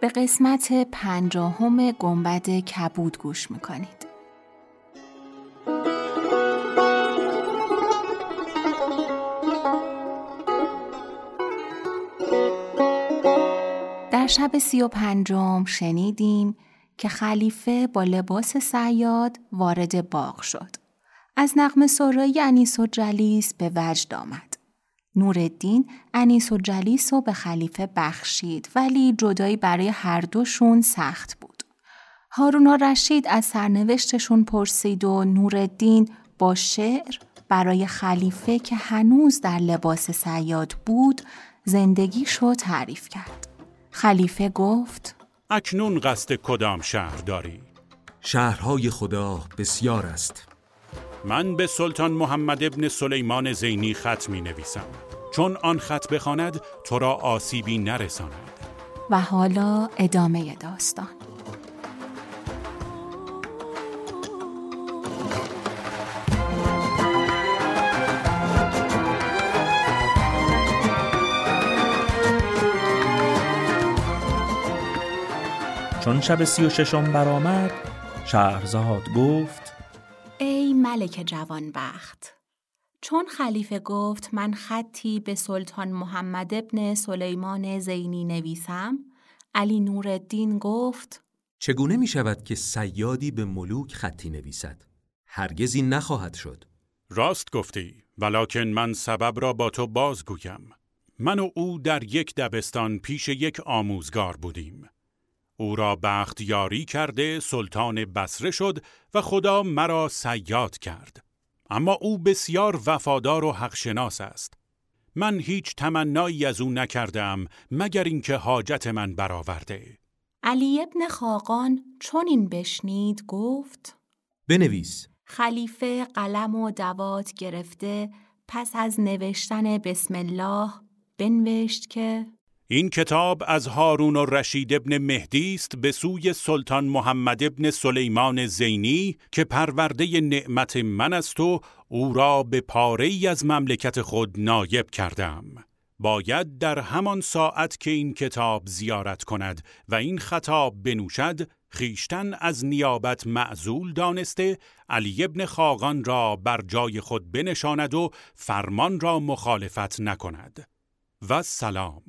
به قسمت پنجاهم گنبد کبود گوش می‌کنید در شب سی و پنجم شنیدیم که خلیفه با لباس سیاد وارد باغ شد. از نقم سرایی انیس و جلیس به وجد آمد. نورالدین انیس و جلیس رو به خلیفه بخشید ولی جدایی برای هر دوشون سخت بود. هارونا رشید از سرنوشتشون پرسید و نورالدین با شعر برای خلیفه که هنوز در لباس سیاد بود زندگیشو تعریف کرد. خلیفه گفت اکنون قصد کدام شهر داری؟ شهرهای خدا بسیار است من به سلطان محمد ابن سلیمان زینی خط می نویسم چون آن خط بخواند تو را آسیبی نرساند. و حالا ادامه داستان. چون شب سی و ششم برآمد شهرزاد گفت ای ملک جوانبخت چون خلیفه گفت من خطی به سلطان محمد ابن سلیمان زینی نویسم علی نورالدین گفت چگونه می شود که سیادی به ملوک خطی نویسد؟ هرگز این نخواهد شد. راست گفتی ولیکن من سبب را با تو بازگویم. من و او در یک دبستان پیش یک آموزگار بودیم. او را بخت یاری کرده سلطان بسره شد و خدا مرا سیاد کرد. اما او بسیار وفادار و حقشناس است. من هیچ تمنایی از او نکردم مگر اینکه حاجت من برآورده. علی ابن خاقان چون این بشنید گفت بنویس خلیفه قلم و دوات گرفته پس از نوشتن بسم الله بنوشت که این کتاب از هارون و رشید ابن مهدی است به سوی سلطان محمد ابن سلیمان زینی که پرورده نعمت من است و او را به پاره ای از مملکت خود نایب کردم. باید در همان ساعت که این کتاب زیارت کند و این خطاب بنوشد خیشتن از نیابت معزول دانسته علی ابن خاقان را بر جای خود بنشاند و فرمان را مخالفت نکند و سلام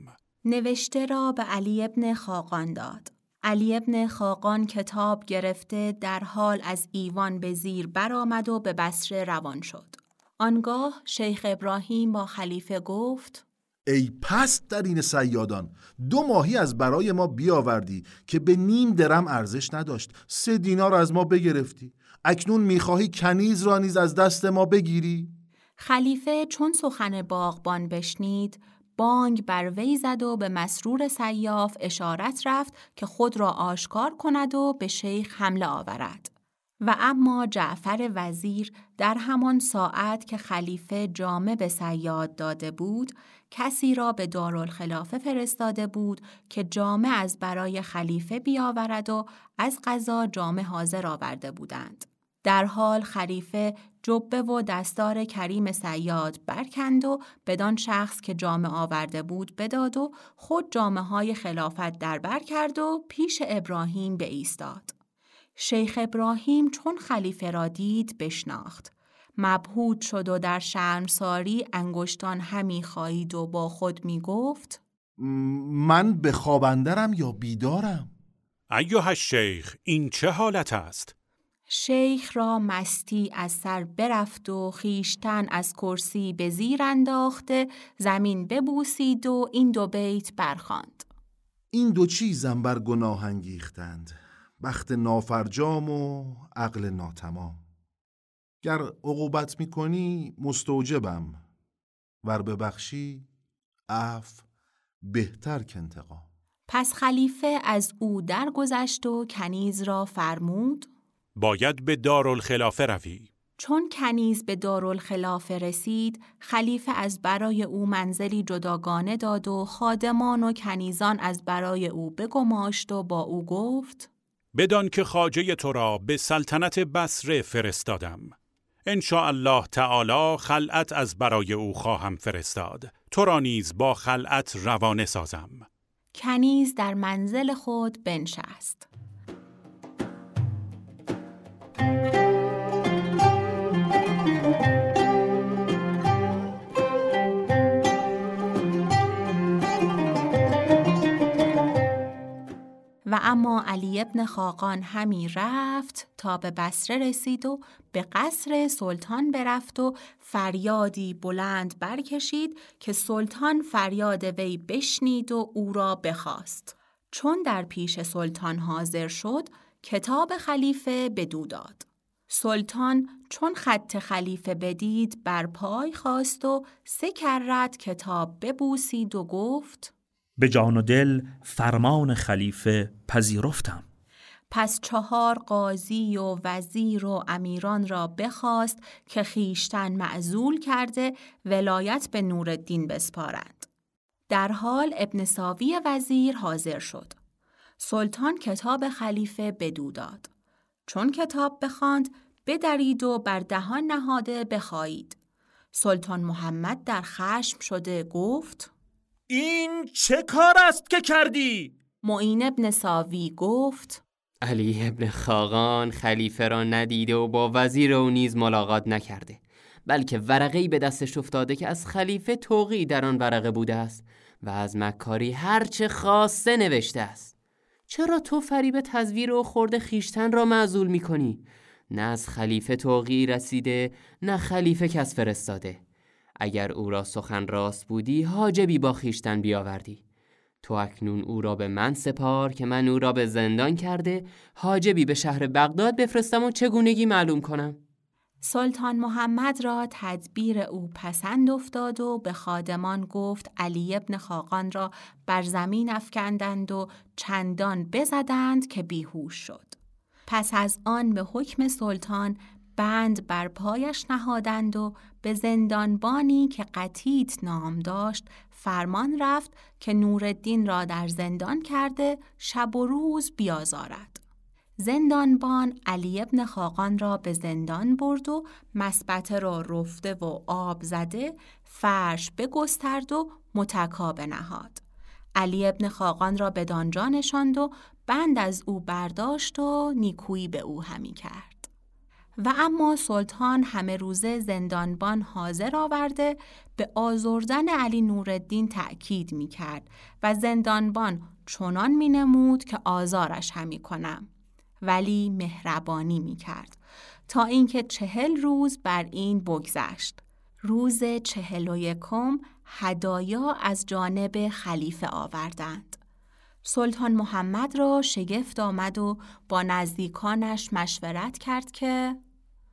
نوشته را به علی ابن خاقان داد. علی ابن خاقان کتاب گرفته در حال از ایوان به زیر برآمد و به بسره روان شد. آنگاه شیخ ابراهیم با خلیفه گفت ای پست در این سیادان دو ماهی از برای ما بیاوردی که به نیم درم ارزش نداشت سه دینار از ما بگرفتی اکنون می‌خواهی کنیز را نیز از دست ما بگیری خلیفه چون سخن باغبان بشنید بانگ بر وی زد و به مسرور سیاف اشارت رفت که خود را آشکار کند و به شیخ حمله آورد. و اما جعفر وزیر در همان ساعت که خلیفه جامه به سیاد داده بود کسی را به دارالخلافه فرستاده بود که جامه از برای خلیفه بیاورد و از قضا جامه حاضر آورده بودند. در حال خلیفه جبه و دستار کریم سیاد برکند و بدان شخص که جامعه آورده بود بداد و خود جامعه های خلافت در بر کرد و پیش ابراهیم به ایستاد. شیخ ابراهیم چون خلیفه را دید بشناخت. مبهود شد و در شرمساری انگشتان همی خواهید و با خود می گفت من به خوابندرم یا بیدارم ایوه شیخ این چه حالت است؟ شیخ را مستی از سر برفت و خیشتن از کرسی به زیر انداخته زمین ببوسید و این دو بیت برخاند. این دو چیزم بر گناه انگیختند. بخت نافرجام و عقل ناتمام. گر عقوبت می‌کنی مستوجبم. ور ببخشی عف بهتر که انتقام. پس خلیفه از او درگذشت و کنیز را فرمود باید به دارالخلافه روی. چون کنیز به دارالخلافه رسید خلیفه از برای او منزلی جداگانه داد و خادمان و کنیزان از برای او بگماشت و با او گفت بدان که خاجه تو را به سلطنت بسره فرستادم. ان الله تعالی خلعت از برای او خواهم فرستاد. تو را نیز با خلعت روانه سازم. کنیز در منزل خود بنشست. اما علی ابن خاقان همی رفت تا به بسره رسید و به قصر سلطان برفت و فریادی بلند برکشید که سلطان فریاد وی بشنید و او را بخواست. چون در پیش سلطان حاضر شد کتاب خلیفه بدو داد. سلطان چون خط خلیفه بدید بر پای خواست و سه کرت کتاب ببوسید و گفت به جان و دل فرمان خلیفه پذیرفتم پس چهار قاضی و وزیر و امیران را بخواست که خیشتن معزول کرده ولایت به نورالدین بسپارند. در حال ابن ساوی وزیر حاضر شد. سلطان کتاب خلیفه بدو داد. چون کتاب بخواند بدرید و بر دهان نهاده بخواهید. سلطان محمد در خشم شده گفت این چه کار است که کردی؟ معین ابن ساوی گفت علی ابن خاقان خلیفه را ندیده و با وزیر او نیز ملاقات نکرده بلکه ورقه‌ای به دستش افتاده که از خلیفه توقی در آن ورقه بوده است و از مکاری هرچه خواسته نوشته است چرا تو فریب تزویر و خورد خیشتن را معذول می کنی؟ نه از خلیفه توقی رسیده نه خلیفه کس فرستاده اگر او را سخن راست بودی حاجبی با خیشتن بیاوردی تو اکنون او را به من سپار که من او را به زندان کرده حاجبی به شهر بغداد بفرستم و چگونگی معلوم کنم سلطان محمد را تدبیر او پسند افتاد و به خادمان گفت علی ابن خاقان را بر زمین افکندند و چندان بزدند که بیهوش شد. پس از آن به حکم سلطان بند بر پایش نهادند و به زندانبانی که قتیت نام داشت فرمان رفت که نورالدین را در زندان کرده شب و روز بیازارد. زندانبان علی ابن خاقان را به زندان برد و مسبته را رفته و آب زده فرش بگسترد و متکا نهاد. علی ابن خاقان را به دانجا نشاند و بند از او برداشت و نیکویی به او همی کرد. و اما سلطان همه روزه زندانبان حاضر آورده به آزردن علی نوردین تأکید می کرد و زندانبان چنان می نمود که آزارش همی کنم. ولی مهربانی می کرد تا اینکه چهل روز بر این بگذشت. روز چهل و یکم هدایا از جانب خلیفه آوردند. سلطان محمد را شگفت آمد و با نزدیکانش مشورت کرد که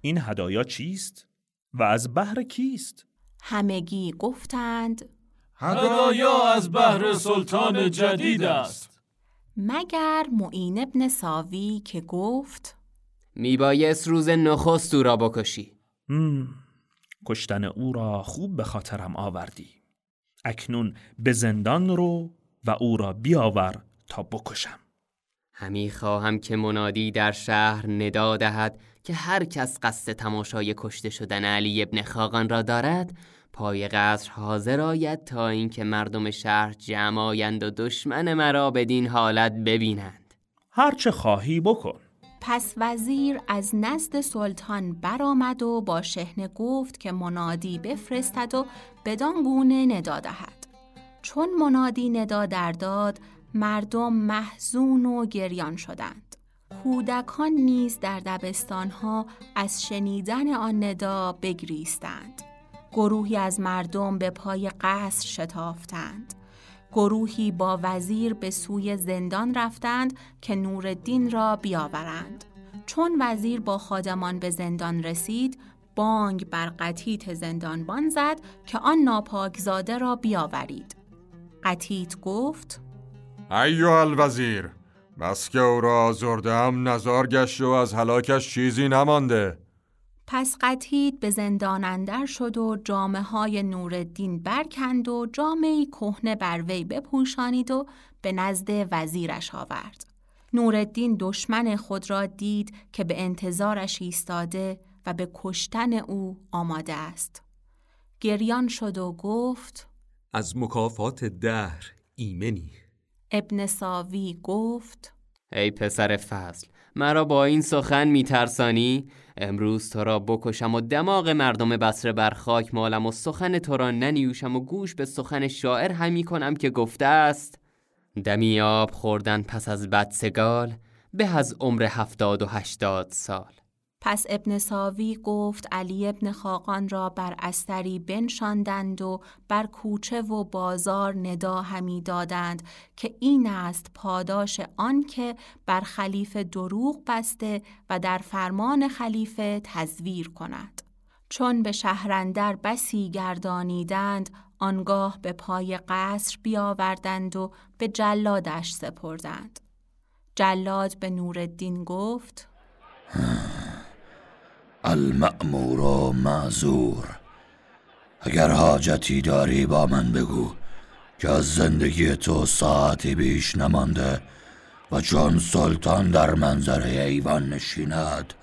این هدایا چیست و از بحر کیست؟ همگی گفتند هدایا از بحر سلطان جدید است. مگر معین ابن ساوی که گفت میبایست روز نخست او را بکشی. کشتن او را خوب به خاطرم آوردی. اکنون به زندان رو و او را بیاور تا بکشم. همی خواهم که منادی در شهر ندا دهد که هر کس قصد تماشای کشته شدن علی ابن خاقان را دارد پای قصر حاضر آید تا اینکه مردم شهر جمع آیند و دشمن مرا بدین حالت ببینند. هرچه خواهی بکن. پس وزیر از نزد سلطان برآمد و با شهنه گفت که منادی بفرستد و بدان گونه ندا دهد. چون منادی ندا در داد مردم محزون و گریان شدند کودکان نیز در دبستانها از شنیدن آن ندا بگریستند. گروهی از مردم به پای قصر شتافتند. گروهی با وزیر به سوی زندان رفتند که نورالدین را بیاورند. چون وزیر با خادمان به زندان رسید، بانگ بر قطیت زندانبان زد که آن ناپاکزاده را بیاورید. قطیت گفت ایو الوزیر بس که او را آزردم نزار گشت و از هلاکش چیزی نمانده پس قتید به زندان اندر شد و جامعه های نوردین برکند و جامعه کهنه بر وی بپوشانید و به نزد وزیرش آورد. نوردین دشمن خود را دید که به انتظارش ایستاده و به کشتن او آماده است. گریان شد و گفت از مکافات دهر ایمنی ابن ساوی گفت ای پسر فضل مرا با این سخن میترسانی؟ امروز تو را بکشم و دماغ مردم بسره بر خاک مالم و سخن تو را ننیوشم و گوش به سخن شاعر همی کنم که گفته است دمی آب خوردن پس از بدسگال به از عمر هفتاد و هشتاد سال. پس ابن ساوی گفت علی ابن خاقان را بر استری بنشاندند و بر کوچه و بازار ندا همی دادند که این است پاداش آن که بر خلیفه دروغ بسته و در فرمان خلیفه تزویر کند. چون به شهرندر بسی گردانیدند آنگاه به پای قصر بیاوردند و به جلادش سپردند. جلاد به نورالدین گفت المأمور و معذور. اگر حاجتی داری با من بگو که از زندگی تو ساعتی بیش نمانده و چون سلطان در منظر ایوان نشیند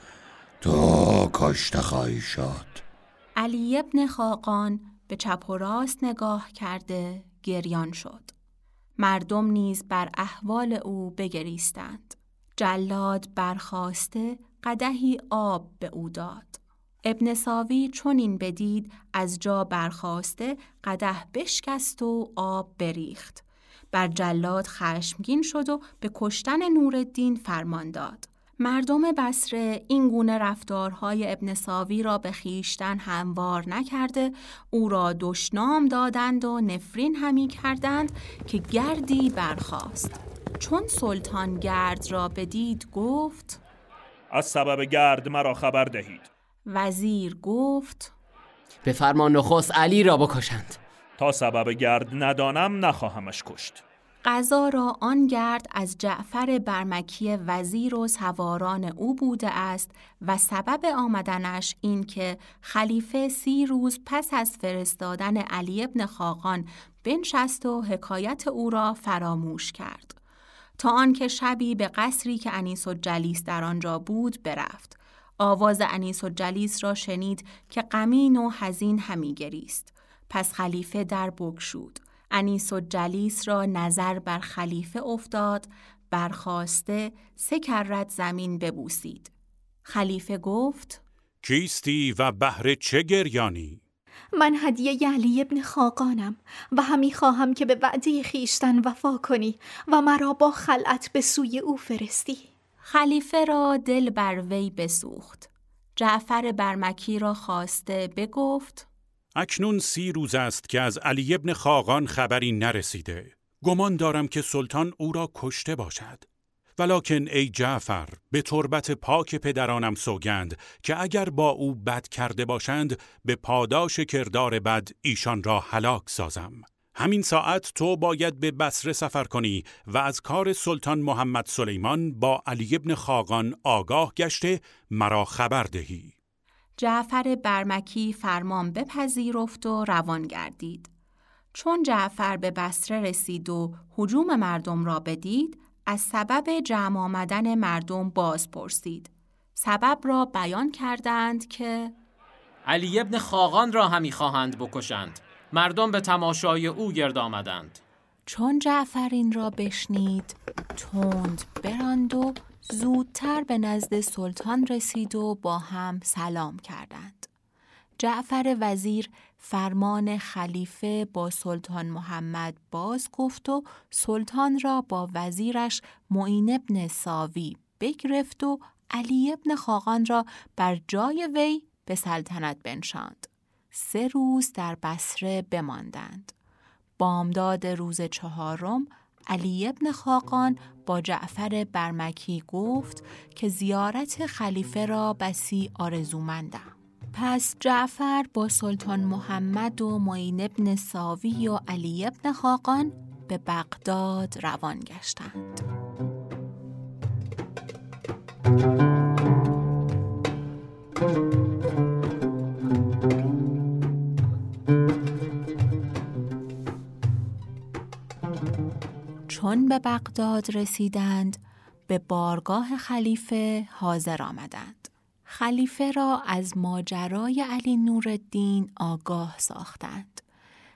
تو کشته خواهی شد. علی ابن خاقان به چپ و راست نگاه کرده گریان شد. مردم نیز بر احوال او بگریستند. جلاد برخواسته قدهی آب به او داد. ابن ساوی چون این بدید از جا برخواسته قده بشکست و آب بریخت. بر جلاد خشمگین شد و به کشتن نورالدین فرمان داد. مردم بسره این گونه رفتارهای ابن ساوی را به خیشتن هموار نکرده او را دشنام دادند و نفرین همی کردند که گردی برخاست چون سلطان گرد را بدید گفت از سبب گرد مرا خبر دهید. وزیر گفت به فرمان نخست علی را بکشند. تا سبب گرد ندانم نخواهمش کشت. قضا را آن گرد از جعفر برمکی وزیر و سواران او بوده است و سبب آمدنش این که خلیفه سی روز پس از فرستادن علی ابن خاقان بنشست و حکایت او را فراموش کرد. تا آنکه شبی به قصری که انیس و جلیس در آنجا بود برفت. آواز انیس و جلیس را شنید که غمین و حزین همی گریست. پس خلیفه در بگشود. انیس و جلیس را نظر بر خلیفه افتاد، برخواسته سه کرت زمین ببوسید. خلیفه گفت کیستی و بهر چه گریانی؟ من هدیه علی ابن خاقانم و همی خواهم که به وعده خیشتن وفا کنی و مرا با خلعت به سوی او فرستی. خلیفه را دل بر وی بسوخت. جعفر برمکی را خواسته بگفت اکنون سی روز است که از علی ابن خاقان خبری نرسیده. گمان دارم که سلطان او را کشته باشد. ولکن ای جعفر به تربت پاک پدرانم سوگند که اگر با او بد کرده باشند به پاداش کردار بد ایشان را هلاک سازم. همین ساعت تو باید به بسره سفر کنی و از کار سلطان محمد سلیمان با علی ابن خاقان آگاه گشته مرا خبر دهی. جعفر برمکی فرمان بپذیرفت و روان گردید. چون جعفر به بسره رسید و حجوم مردم را بدید از سبب جمع آمدن مردم باز پرسید. سبب را بیان کردند که علی ابن خاقان را همی خواهند بکشند. مردم به تماشای او گرد آمدند. چون جعفر این را بشنید تند براند و زودتر به نزد سلطان رسید و با هم سلام کردند. جعفر وزیر فرمان خلیفه با سلطان محمد باز گفت و سلطان را با وزیرش معین ابن ساوی بگرفت و علی ابن خاقان را بر جای وی به سلطنت بنشاند. سه روز در بسره بماندند. بامداد روز چهارم علی ابن خاقان با جعفر برمکی گفت که زیارت خلیفه را بسی آرزومندم. پس جعفر با سلطان محمد و معین ابن ساوی و علی ابن خاقان به بغداد روان گشتند. چون به بغداد رسیدند به بارگاه خلیفه حاضر آمدند. خلیفه را از ماجرای علی نورالدین آگاه ساختند.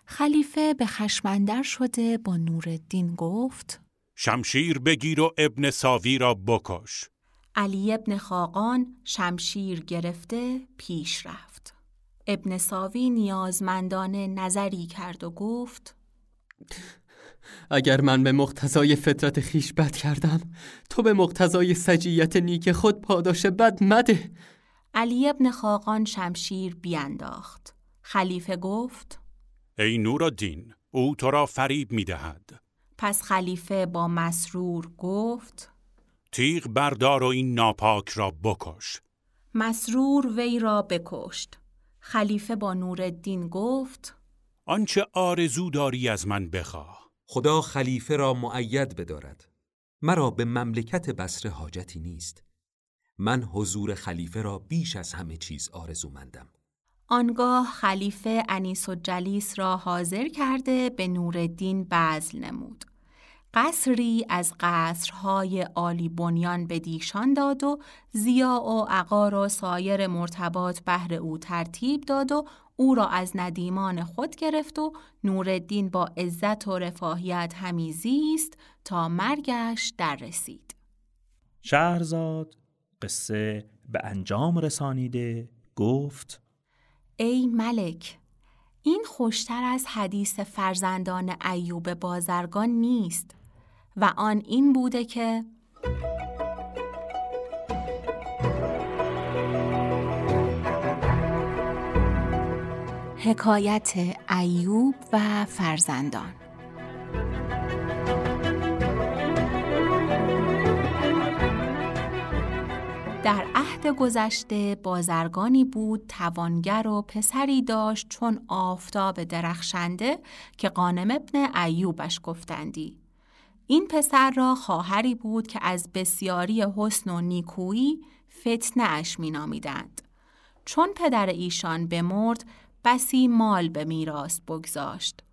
خلیفه به خشمندر شده با نورالدین گفت شمشیر بگیر و ابن ساوی را بکش. علی ابن خاقان شمشیر گرفته پیش رفت. ابن ساوی نیازمندانه نظری کرد و گفت اگر من به مقتضای فطرت خیش بد کردم تو به مقتضای سجیت نیک خود پاداش بد مده علی ابن خاقان شمشیر بیانداخت. خلیفه گفت ای نورالدین او تو را فریب می دهد. پس خلیفه با مسرور گفت تیغ بردار و این ناپاک را بکش. مسرور وی را بکشت. خلیفه با نورالدین گفت آنچه آرزو داری از من بخواه. خدا خلیفه را معید بدارد مرا به مملکت بسر حاجتی نیست من حضور خلیفه را بیش از همه چیز آرزومندم آنگاه خلیفه انیس و جلیس را حاضر کرده به نورالدین بزل نمود. قصری از قصرهای عالی بنیان به دیشان داد و زیا و عقار و سایر مرتبات بهر او ترتیب داد و او را از ندیمان خود گرفت و نورالدین با عزت و رفاهیت همی زیست تا مرگش در رسید. شهرزاد قصه به انجام رسانیده گفت ای ملک این خوشتر از حدیث فرزندان ایوب بازرگان نیست و آن این بوده که حکایت ایوب و فرزندان در عهد گذشته بازرگانی بود توانگر و پسری داشت چون آفتاب درخشنده که قانم ابن ایوبش گفتندی این پسر را خواهری بود که از بسیاری حسن و نیکویی فتنه اش می نامیدند. چون پدر ایشان بمرد بسی مال به میراث بگذاشت.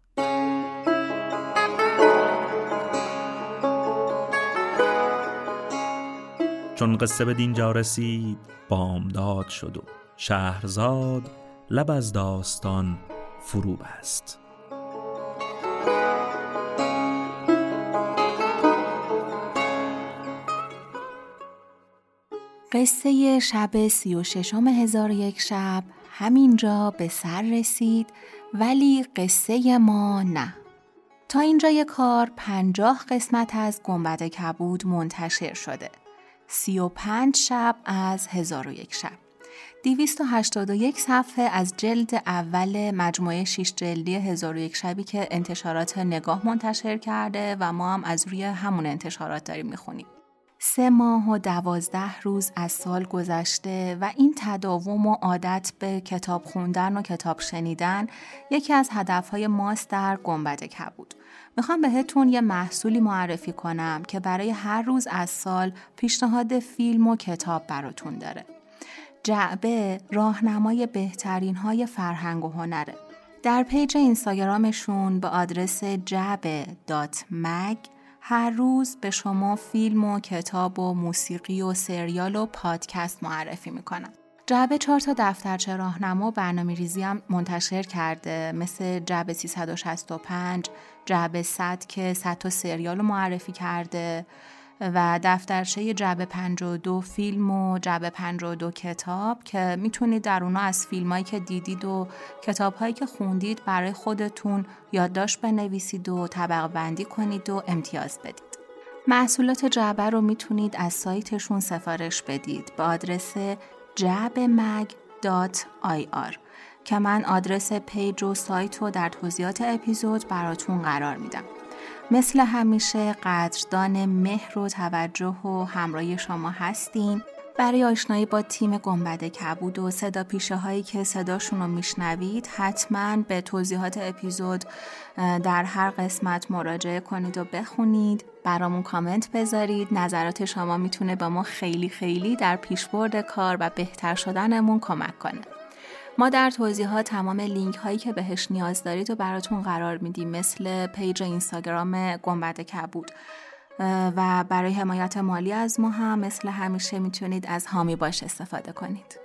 چون قصه به دینجا رسید بامداد شد و شهرزاد لب از داستان فرو بست قصه شب سی و ششم هزار یک شب همینجا به سر رسید ولی قصه ما نه. تا اینجای کار پنجاه قسمت از گنبد کبود منتشر شده. سی و پنج شب از هزار و یک شب. دیویست و هشتاد و یک صفحه از جلد اول مجموعه شیش جلدی هزار و یک شبی که انتشارات نگاه منتشر کرده و ما هم از روی همون انتشارات داریم می‌خونیم. سه ماه و دوازده روز از سال گذشته و این تداوم و عادت به کتاب خوندن و کتاب شنیدن یکی از هدفهای ماست در گنبد کبود. می‌خوام بهتون یه محصولی معرفی کنم که برای هر روز از سال پیشنهاد فیلم و کتاب براتون داره. جعبه راهنمای بهترین های فرهنگ و هنره. در پیج اینستاگرامشون به آدرس جعبه.مگ هر روز به شما فیلم و کتاب و موسیقی و سریال و پادکست معرفی می‌کنم. جعبه چهار تا دفترچه راهنما و برنامه ریزی هم منتشر کرده مثل جعبه 365 جعبه 100 که 100 تا سریال رو معرفی کرده و دفترچه جعبه 52 فیلم و جعبه 52 کتاب که می‌تونید در اونا از فیلمایی که دیدید و کتابهایی که خوندید برای خودتون یادداشت بنویسید و طبق بندی کنید و امتیاز بدید. محصولات جعبه رو می‌تونید از سایتشون سفارش بدید به آدرس جعبمگ.ir که من آدرس پیج و سایت رو در توضیحات اپیزود براتون قرار میدم. مثل همیشه قدردان مهر و توجه و همراهی شما هستیم. برای آشنایی با تیم گنبد کبود و صدا پیشه هایی که صداشون رو میشنوید حتما به توضیحات اپیزود در هر قسمت مراجعه کنید و بخونید. برامون کامنت بذارید. نظرات شما می‌تونه با ما خیلی خیلی در پیشبرد کار و بهتر شدنمون کمک کنه. ما در توضیحات تمام لینک هایی که بهش نیاز دارید و براتون قرار میدیم مثل page اینستاگرام گنبد کبود. و برای حمایت مالی از ما هم مثل همیشه می‌تونید از حامی باش استفاده کنید.